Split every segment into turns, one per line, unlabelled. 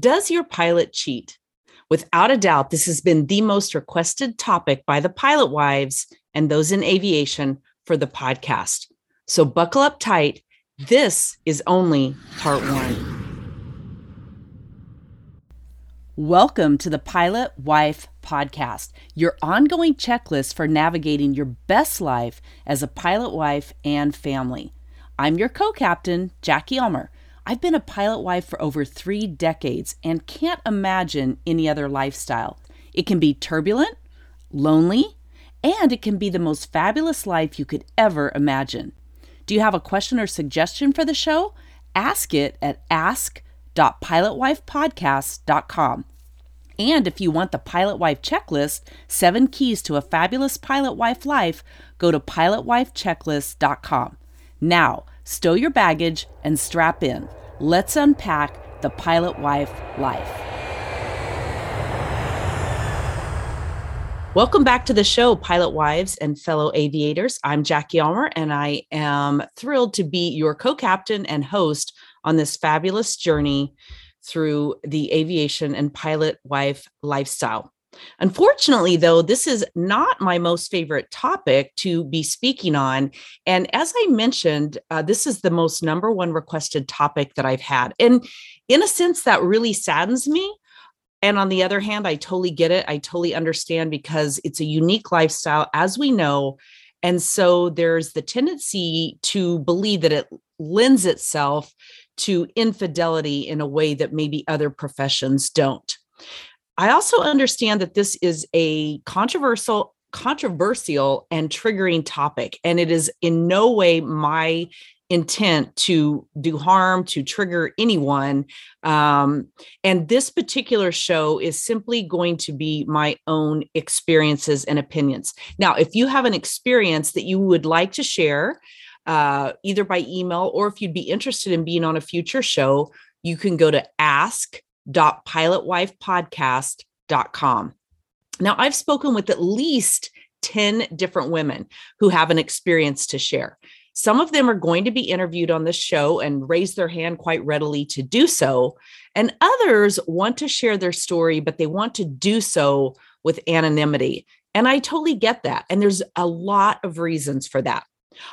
Does your pilot cheat? Without a doubt, this has been the most requested topic by the pilot wives and those in aviation for the podcast. So buckle up tight. This is only part one. Welcome to the Pilot Wife Podcast, your ongoing checklist for navigating your best life as a pilot wife and family. I'm your co captain, Jackie Ulmer I've been a pilot wife for over three decades and can't imagine any other lifestyle. It can be turbulent, lonely, and it can be the most fabulous life you could ever imagine. Do you have a question or suggestion for the show? Ask it at ask.pilotwifepodcast.com. And if you want the Pilot Wife checklist, seven keys to a fabulous pilot wife life, go to pilotwifechecklist.com. Now, stow your baggage and strap in. Let's unpack the pilot wife life. Welcome back to the show, Pilot Wives and fellow aviators. I'm Jackie Ulmer, and I am thrilled to be your co captain and host on this fabulous journey through the aviation and pilot wife lifestyle. Unfortunately, though, this is not my most favorite topic to be speaking on. And as I mentioned, uh, this is the most number one requested topic that I've had. And in a sense, that really saddens me. And on the other hand, I totally get it. I totally understand because it's a unique lifestyle, as we know. And so there's the tendency to believe that it lends itself to infidelity in a way that maybe other professions don't. I also understand that this is a controversial controversial and triggering topic and it is in no way my intent to do harm to trigger anyone um, and this particular show is simply going to be my own experiences and opinions. Now if you have an experience that you would like to share uh, either by email or if you'd be interested in being on a future show you can go to ask www.pilotwifepodcast.com. Now, I've spoken with at least 10 different women who have an experience to share. Some of them are going to be interviewed on this show and raise their hand quite readily to do so. And others want to share their story, but they want to do so with anonymity. And I totally get that. And there's a lot of reasons for that.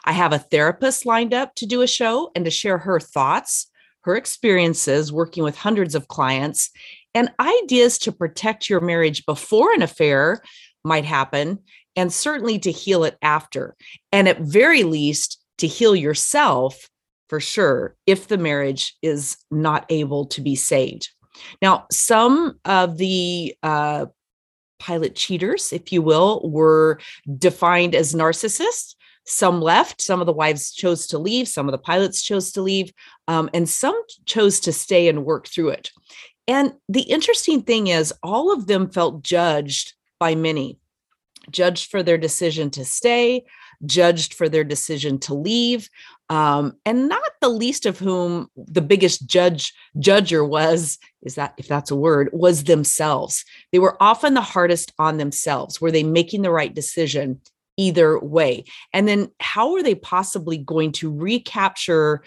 I have a therapist lined up to do a show and to share her thoughts her experiences working with hundreds of clients, and ideas to protect your marriage before an affair might happen, and certainly to heal it after. And at very least, to heal yourself for sure if the marriage is not able to be saved. Now, some of the uh, pilot cheaters, if you will, were defined as narcissists. Some left, some of the wives chose to leave, some of the pilots chose to leave, um, and some chose to stay and work through it. And the interesting thing is, all of them felt judged by many, judged for their decision to stay, judged for their decision to leave, um, and not the least of whom the biggest judge judger was is that if that's a word was themselves. They were often the hardest on themselves. Were they making the right decision either way. And then how are they possibly going to recapture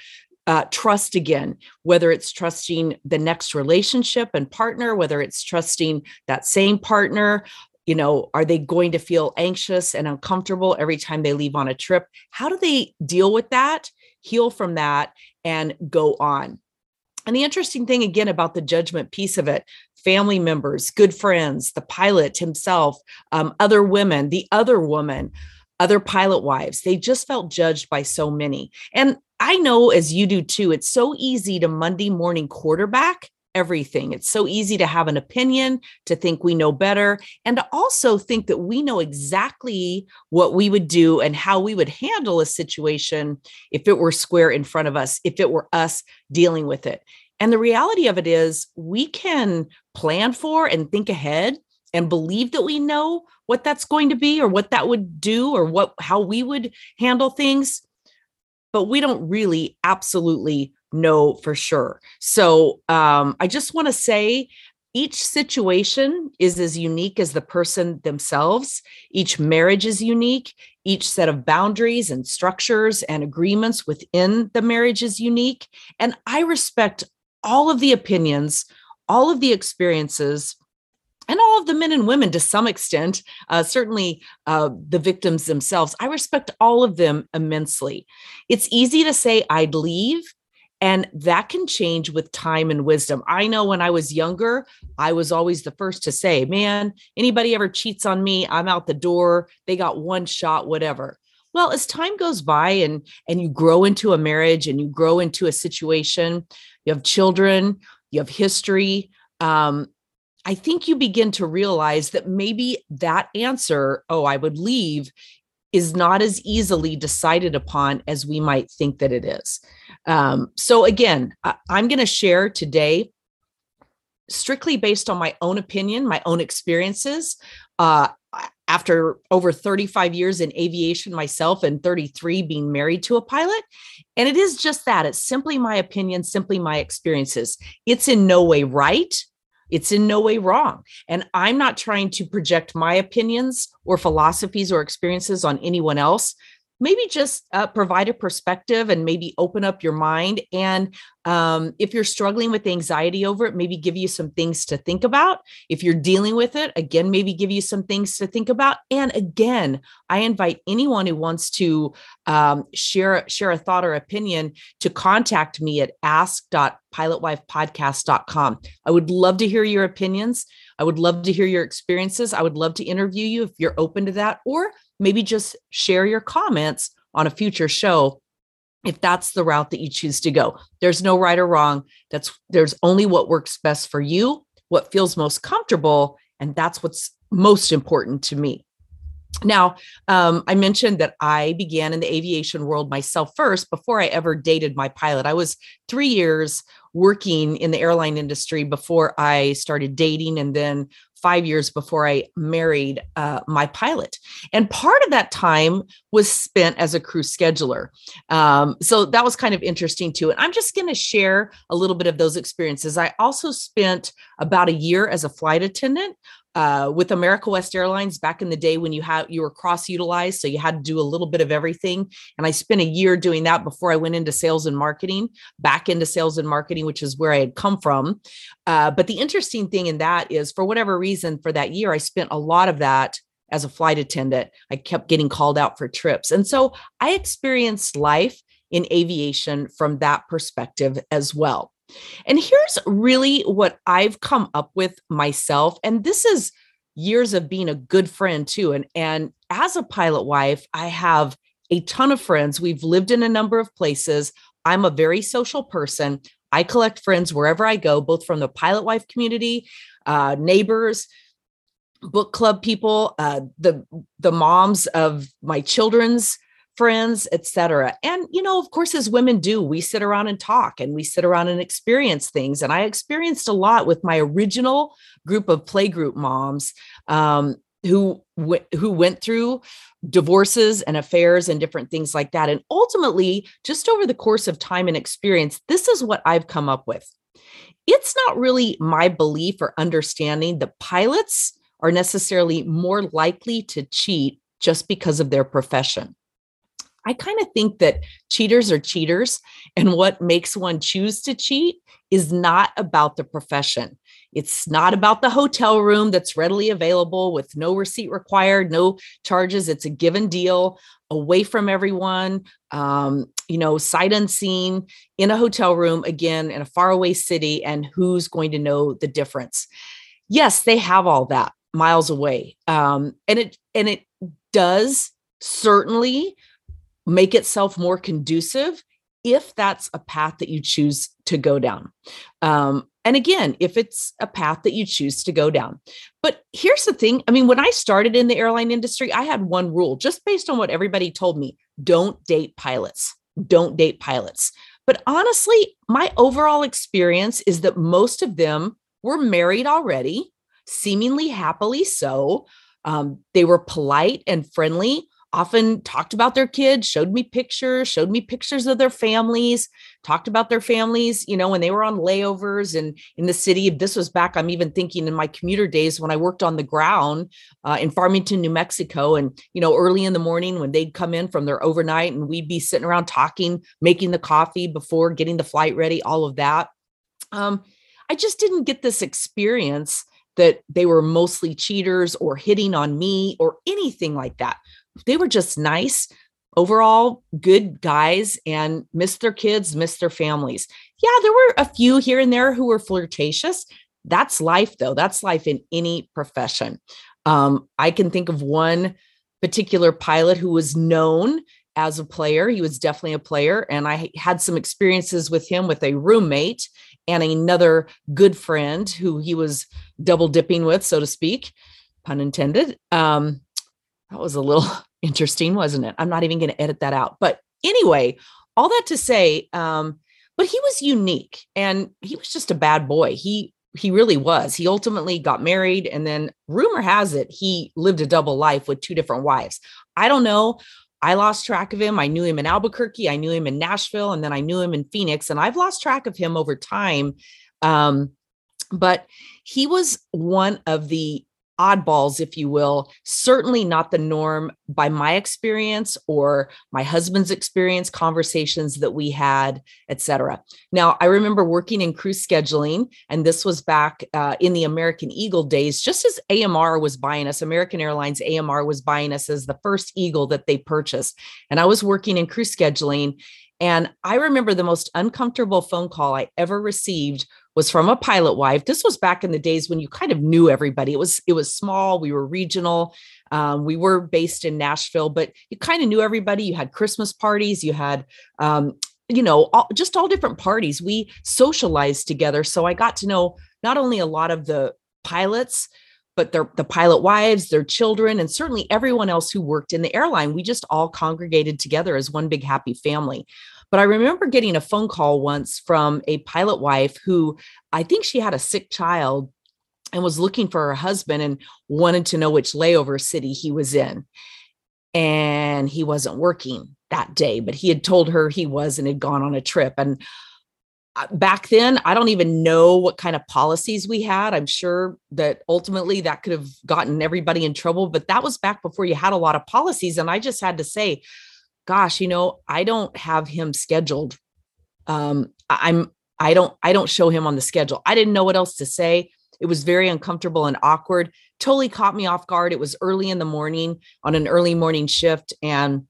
uh, trust again, whether it's trusting the next relationship and partner, whether it's trusting that same partner. You know, are they going to feel anxious and uncomfortable every time they leave on a trip? How do they deal with that, heal from that, and go on? And the interesting thing again about the judgment piece of it family members, good friends, the pilot himself, um, other women, the other woman, other pilot wives, they just felt judged by so many. And I know, as you do too, it's so easy to Monday morning quarterback everything. It's so easy to have an opinion, to think we know better, and to also think that we know exactly what we would do and how we would handle a situation if it were square in front of us, if it were us dealing with it. And the reality of it is, we can plan for and think ahead and believe that we know what that's going to be or what that would do or what how we would handle things but we don't really absolutely know for sure. So um, I just want to say each situation is as unique as the person themselves. Each marriage is unique. Each set of boundaries and structures and agreements within the marriage is unique. And I respect all of the opinions, all of the experiences and all of the men and women to some extent, uh, certainly uh, the victims themselves. I respect all of them immensely. It's easy to say I'd leave, and that can change with time and wisdom. I know when I was younger, I was always the first to say, man, anybody ever cheats on me, I'm out the door. They got one shot, whatever. Well, as time goes by and and you grow into a marriage and you grow into a situation, you have children, you have history, um, I think you begin to realize that maybe that answer, oh, I would leave, is not as easily decided upon as we might think that it is. Um, so, again, I, I'm going to share today strictly based on my own opinion, my own experiences. Uh, after over 35 years in aviation myself and 33 being married to a pilot. And it is just that it's simply my opinion, simply my experiences. It's in no way right. It's in no way wrong. And I'm not trying to project my opinions or philosophies or experiences on anyone else maybe just uh, provide a perspective and maybe open up your mind. And um, if you're struggling with anxiety over it, maybe give you some things to think about. If you're dealing with it, again, maybe give you some things to think about. And again, I invite anyone who wants to um, share share a thought or opinion to contact me at ask.pilotwifepodcast.com. I would love to hear your opinions. I would love to hear your experiences. I would love to interview you if you're open to that, or maybe just share your comments on a future show if that's the route that you choose to go. There's no right or wrong. That's there's only what works best for you, what feels most comfortable, and that's what's most important to me. Now, um, I mentioned that I began in the aviation world myself first before I ever dated my pilot. I was three years working in the airline industry before I started dating, and then five years before I married uh, my pilot. And part of that time was spent as a crew scheduler. Um, so that was kind of interesting too. And I'm just going to share a little bit of those experiences. I also spent about a year as a flight attendant uh, with America West Airlines back in the day when you had you were cross utilized, so you had to do a little bit of everything. And I spent a year doing that before I went into sales and marketing, back into sales and marketing, which is where I had come from. Uh, but the interesting thing in that is, for whatever reason, for that year, I spent a lot of that as a flight attendant. I kept getting called out for trips, and so I experienced life in aviation from that perspective as well. And here's really what I've come up with myself. And this is years of being a good friend too. And, and as a pilot wife, I have a ton of friends. We've lived in a number of places. I'm a very social person. I collect friends wherever I go, both from the pilot wife community, uh, neighbors, book club people, uh, the the moms of my children's friends, etc. And you know, of course, as women do, we sit around and talk and we sit around and experience things. And I experienced a lot with my original group of playgroup moms um, who w- who went through divorces and affairs and different things like that. And ultimately, just over the course of time and experience, this is what I've come up with. It's not really my belief or understanding that pilots are necessarily more likely to cheat just because of their profession. I kind of think that cheaters are cheaters, and what makes one choose to cheat is not about the profession. It's not about the hotel room that's readily available with no receipt required, no charges. It's a given deal away from everyone, um, you know, sight unseen in a hotel room, again, in a faraway city, and who's going to know the difference? Yes, they have all that miles away. Um, and it and it does certainly make itself more conducive if that's a path that you choose to go down. Um, and again, if it's a path that you choose to go down. But here's the thing I mean, when I started in the airline industry, I had one rule just based on what everybody told me don't date pilots. Don't date pilots. But honestly, my overall experience is that most of them were married already, seemingly happily so. Um, they were polite and friendly often talked about their kids, showed me pictures, showed me pictures of their families, talked about their families, you know, when they were on layovers and in the city. This was back, I'm even thinking in my commuter days when I worked on the ground uh, in Farmington, New Mexico. And, you know, early in the morning when they'd come in from their overnight and we'd be sitting around talking, making the coffee before getting the flight ready, all of that. Um, I just didn't get this experience that they were mostly cheaters or hitting on me or anything like that. They were just nice, overall good guys and missed their kids, missed their families. Yeah, there were a few here and there who were flirtatious. That's life, though. That's life in any profession. Um, I can think of one particular pilot who was known as a player. He was definitely a player. And I had some experiences with him with a roommate and another good friend who he was double dipping with, so to speak, pun intended. Um, that was a little interesting, wasn't it? I'm not even going to edit that out. But anyway, all that to say, um, but he was unique and he was just a bad boy. He he really was. He ultimately got married and then rumor has it he lived a double life with two different wives. I don't know. I lost track of him. I knew him in Albuquerque, I knew him in Nashville, and then I knew him in Phoenix. And I've lost track of him over time. Um, but he was one of the oddballs, if you will, certainly not the norm by my experience or my husband's experience, conversations that we had, etc. Now, I remember working in crew scheduling, and this was back uh, in the American Eagle days, just as AMR was buying us, American Airlines AMR was buying us as the first Eagle that they purchased. And I was working in crew scheduling. And I remember the most uncomfortable phone call I ever received was from a pilot wife. This was back in the days when you kind of knew everybody. It was it was small. We were regional. Um, we were based in Nashville, but you kind of knew everybody. You had Christmas parties. You had um, you know all, just all different parties. We socialized together, so I got to know not only a lot of the pilots but their the pilot wives, their children, and certainly everyone else who worked in the airline. We just all congregated together as one big happy family. But I remember getting a phone call once from a pilot wife who I think she had a sick child and was looking for her husband and wanted to know which layover city he was in. And he wasn't working that day, but he had told her he was and had gone on a trip. And uh, back then, I don't even know what kind of policies we had. I'm sure that ultimately that could have gotten everybody in trouble, but that was back before you had a lot of policies. And I just had to say, gosh, you know, I don't have him scheduled. Um, I'm I don't I don't show him on the schedule. I didn't know what else to say. It was very uncomfortable and awkward. Totally caught me off guard. It was early in the morning on an early morning shift and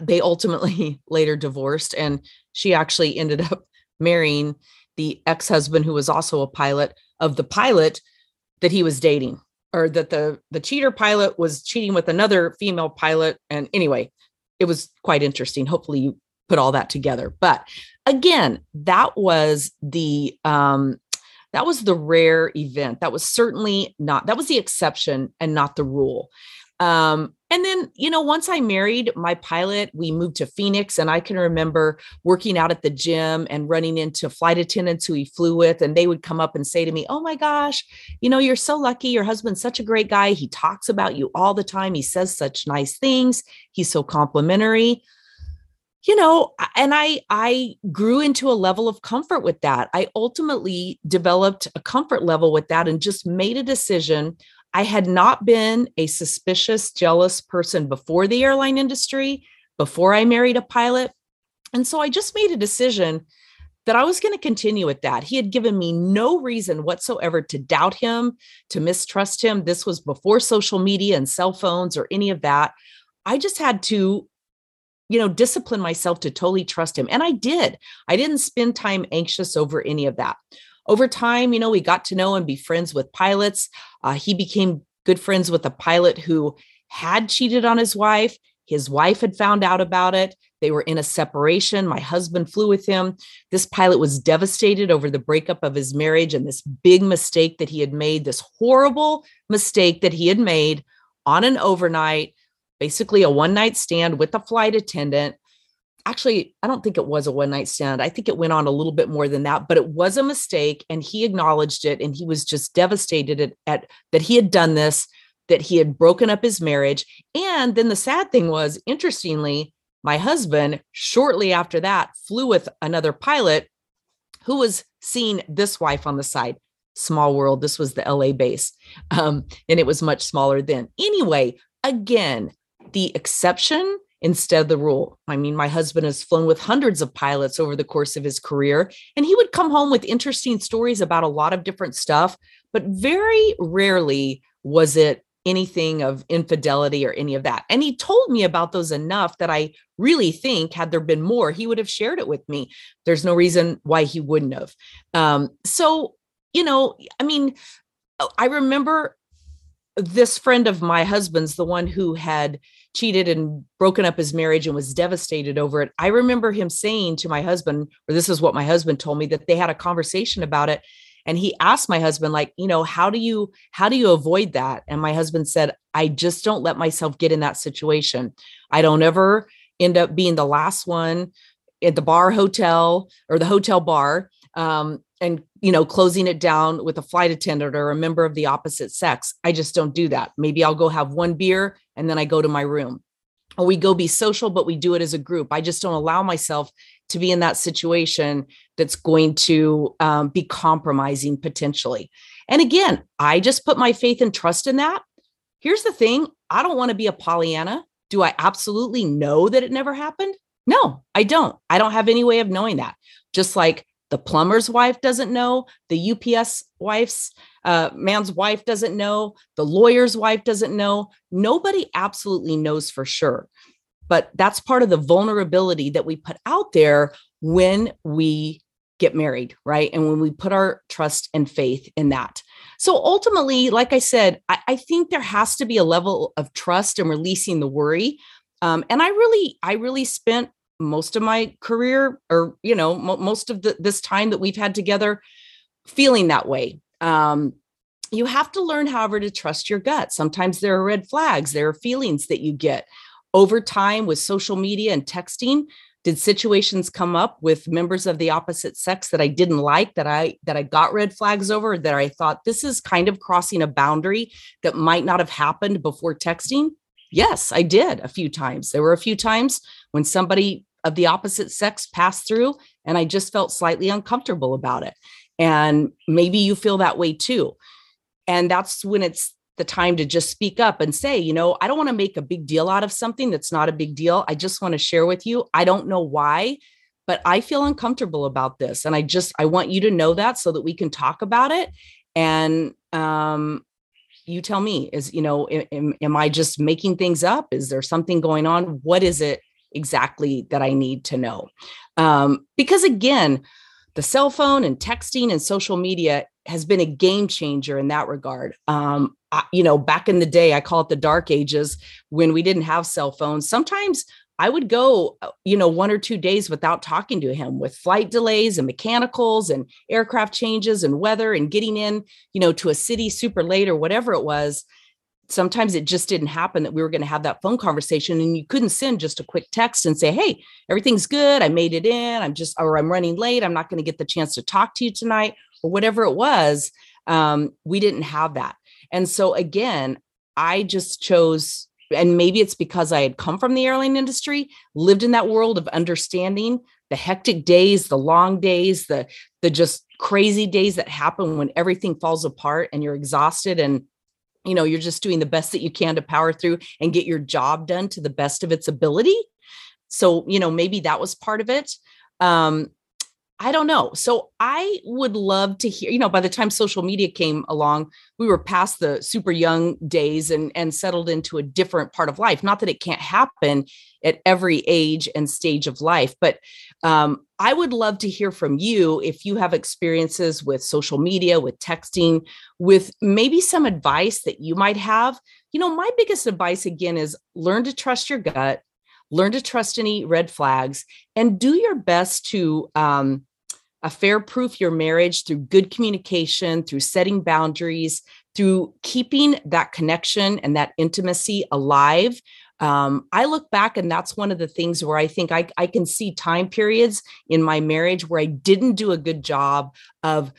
they ultimately later divorced and she actually ended up marrying the ex-husband who was also a pilot of the pilot that he was dating or that the the cheater pilot was cheating with another female pilot and anyway it was quite interesting. Hopefully you put all that together. But again, that was the um that was the rare event. That was certainly not that was the exception and not the rule. Um, and then, you know, once I married my pilot, we moved to Phoenix, and I can remember working out at the gym and running into flight attendants who he flew with, and they would come up and say to me, Oh my gosh, you know, you're so lucky. Your husband's such a great guy. He talks about you all the time. He says such nice things. He's so complimentary you know and i i grew into a level of comfort with that i ultimately developed a comfort level with that and just made a decision I had not been a suspicious, jealous person before the airline industry, before I married a pilot. And so I just made a decision that I was going to continue with that. He had given me no reason whatsoever to doubt him, to mistrust him. This was before social media and cell phones or any of that. I just had to, you know, discipline myself to totally trust him. And I did. I didn't spend time anxious over any of that over time, you know, we got to know and be friends with pilots. Uh, he became good friends with a pilot who had cheated on his wife. His wife had found out about it. They were in a separation. My husband flew with him. This pilot was devastated over the breakup of his marriage and this big mistake that he had made, this horrible mistake that he had made on an overnight, basically a one night stand with a flight attendant actually, I don't think it was a one night stand. I think it went on a little bit more than that, but it was a mistake. And he acknowledged it. And he was just devastated at, at that he had done this, that he had broken up his marriage. And then the sad thing was, interestingly, my husband, shortly after that, flew with another pilot who was seeing this wife on the side. Small world. This was the LA base. Um, and it was much smaller then. Anyway, again, the exception instead the rule. I mean, my husband has flown with hundreds of pilots over the course of his career, and he would come home with interesting stories about a lot of different stuff, but very rarely was it anything of infidelity or any of that. And he told me about those enough that I really think, had there been more, he would have shared it with me. There's no reason why he wouldn't have. Um, so, you know, I mean, I remember this friend of my husband's, the one who had cheated and broken up his marriage and was devastated over it. I remember him saying to my husband, or this is what my husband told me, that they had a conversation about it. And he asked my husband, like, you know, how do you how do you avoid that? And my husband said, I just don't let myself get in that situation. I don't ever end up being the last one at the bar hotel or the hotel bar. Um, and you know closing it down with a flight attendant or a member of the opposite sex i just don't do that. Maybe i'll go have one beer and then i go to my room. Or we go be social but we do it as a group. I just don't allow myself to be in that situation that's going to um, be compromising potentially. And again i just put my faith and trust in that. Here's the thing i don't want to be a pollyanna. Do i absolutely know that it never happened? No i don't. I don't have any way of knowing that. Just like the plumber's wife doesn't know the ups wife's uh, man's wife doesn't know the lawyer's wife doesn't know. Nobody absolutely knows for sure. But that's part of the vulnerability that we put out there when we get married right? And when we put our trust and faith in that. So ultimately like i said i, I think there has to be a level of trust and releasing the worry. Um, and i really i really spent most of my career or you know most of the, this time that we've had together feeling that way. Um, you have to learn however to trust your gut. Sometimes there are red flags there are feelings that you get. Over time with social media and texting did situations come up with members of the opposite sex that i didn't like that i that i got red flags over that i thought this is kind of crossing a boundary that might not have happened before texting yes i did a few times there were a few times when somebody of the opposite sex passed through and I just felt slightly uncomfortable about it. And maybe you feel that way too. And that's when it's the time to just speak up and say, you know, I don't want to make a big deal out of something that's not a big deal. I just want to share with you. I don't know why, but I feel uncomfortable about this. And I just, I want you to know that so that we can talk about it. And um, you tell me is you know am, am, i just making things up? Is there something going on? What is it exactly that i need to know? Um, because again the cell phone and texting and social media has been a game changer in that regard. Um, I, you know back in the day i call it the dark ages when we didn't have cell phones. Sometimes I would go, uh, you know, one or two days without talking to him with flight delays and mechanicals and aircraft changes and weather and getting in, you know, to a city super late or whatever it was. Sometimes it just didn't happen that we were going to have that phone conversation and you couldn't send just a quick text and say, Hey, everything's good. I made it in. I'm just, or I'm running late. I'm not going to get the chance to talk to you tonight or whatever it was. Um, we didn't have that. And so again, I just chose and maybe it's because I had come from the airline industry, lived in that world of understanding the hectic days, the long days, the the just crazy days that happen when everything falls apart and you're exhausted and you know you're just doing the best that you can to power through and get your job done to the best of its ability. So, you know, maybe that was part of it. Um, I don't know. So I would love to hear, you know, by the time social media came along, we were past the super young days and and settled into a different part of life. Not that it can't happen at every age and stage of life, but um, I would love to hear from you if you have experiences with social media, with texting, with maybe some advice that you might have. You know, my biggest advice again is learn to trust your gut, learn to trust any red flags and do your best to um, affair proof your marriage through good communication through setting boundaries through keeping that connection and that intimacy alive. Um, i look back and that's one of the things where i think I, I can see time periods in my marriage where i didn't do a good job of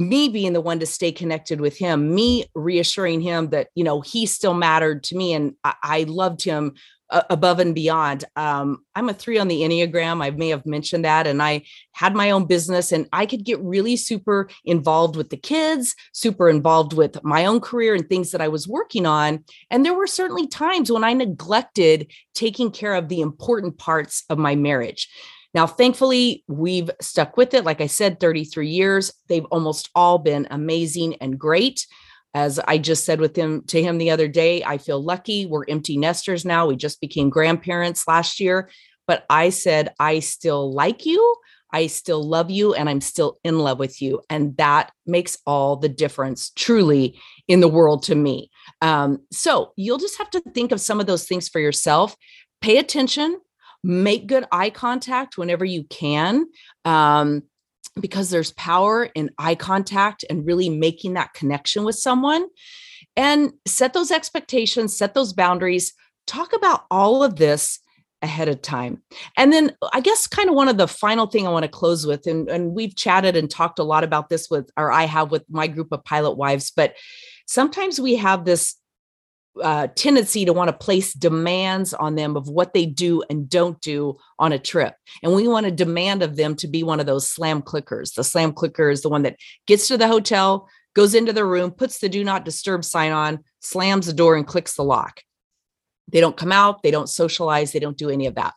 me being the one to stay connected with him, me reassuring him that, you know, he still mattered to me and I, I loved him uh, above and beyond. Um, I'm a three on the Enneagram. I may have mentioned that. And I had my own business and I could get really super involved with the kids, super involved with my own career and things that I was working on. And there were certainly times when I neglected taking care of the important parts of my marriage. Now, thankfully, we've stuck with it. Like I said, 33 years. They've almost all been amazing and great. As I just said with him to him the other day, I feel lucky. We're empty nesters now. We just became grandparents last year. But I said, I still like you. I still love you and I'm still in love with you. And that makes all the difference truly in the world to me. Um, so you'll just have to think of some of those things for yourself. Pay attention make good eye contact whenever you can um, because there's power in eye contact and really making that connection with someone. And set those expectations set those boundaries. Talk about all of this ahead of time. And then i guess kind of one of the final thing i want to close with and, and we've chatted and talked a lot about this with or i have with my group of pilot wives but sometimes we have this uh, tendency to want to place demands on them of what they do and don't do on a trip. And we want to demand of them to be one of those slam clickers. The slam clicker is the one that gets to the hotel, goes into the room, puts the do not disturb sign on, slams the door, and clicks the lock. They don't come out, they don't socialize, they don't do any of that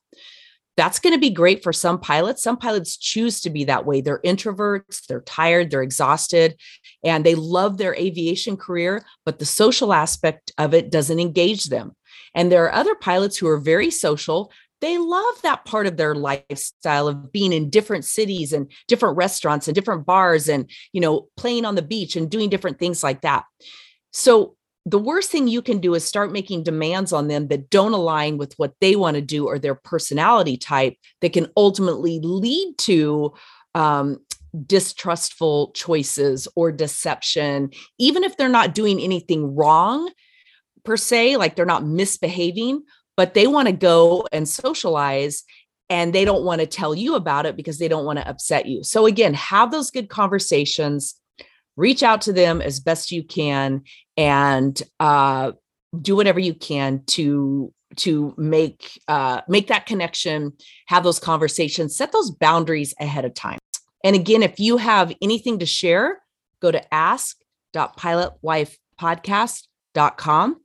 that's going to be great for some pilots. Some pilots choose to be that way. They're introverts, they're tired, they're exhausted, and they love their aviation career, but the social aspect of it doesn't engage them. And there are other pilots who are very social. They love that part of their lifestyle of being in different cities and different restaurants and different bars and, you know, playing on the beach and doing different things like that. So the worst thing you can do is start making demands on them that don't align with what they want to do or their personality type that can ultimately lead to um, distrustful choices or deception, even if they're not doing anything wrong per se, like they're not misbehaving, but they want to go and socialize and they don't want to tell you about it because they don't want to upset you. So, again, have those good conversations reach out to them as best you can and uh, do whatever you can to to make uh, make that connection have those conversations set those boundaries ahead of time. And again if you have anything to share go to ask.pilotwifepodcast.com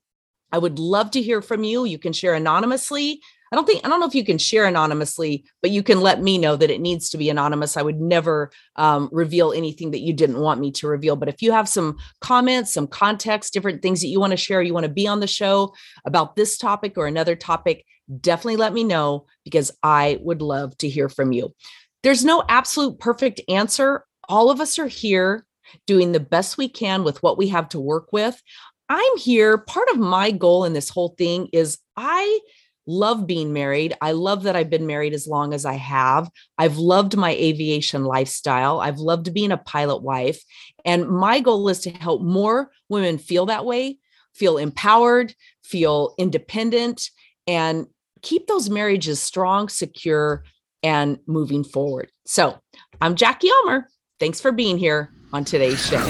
i would love to hear from you. You can share anonymously I don't think I don't know if you can share anonymously, but you can let me know that it needs to be anonymous. I would never um, reveal anything that you didn't want me to reveal. But if you have some comments, some context, different things that you want to share, you want to be on the show about this topic or another topic, definitely let me know because I would love to hear from you. There's no absolute perfect answer. All of us are here doing the best we can with what we have to work with. I'm here. Part of my goal in this whole thing is I love being married. I love that I've been married as long as I have. I've loved my aviation lifestyle. I've loved being a pilot wife. And my goal is to help more women feel that way, feel empowered, feel independent, and keep those marriages strong, secure, and moving forward. So I'm Jackie Ulmer. Thanks for being here on today's show.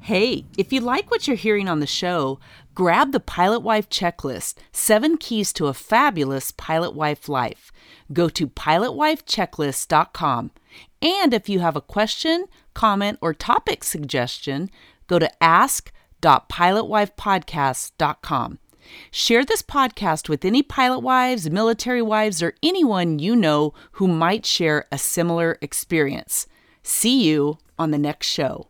Hey, if you like what you're hearing on the show, grab the Pilot Wife Checklist Seven Keys to a Fabulous Pilot Wife Life. Go to pilotwifechecklist.com. And if you have a question, comment, or topic suggestion, go to ask.pilotwifepodcast.com. Share this podcast with any pilot wives, military wives, or anyone you know who might share a similar experience. See you on the next show.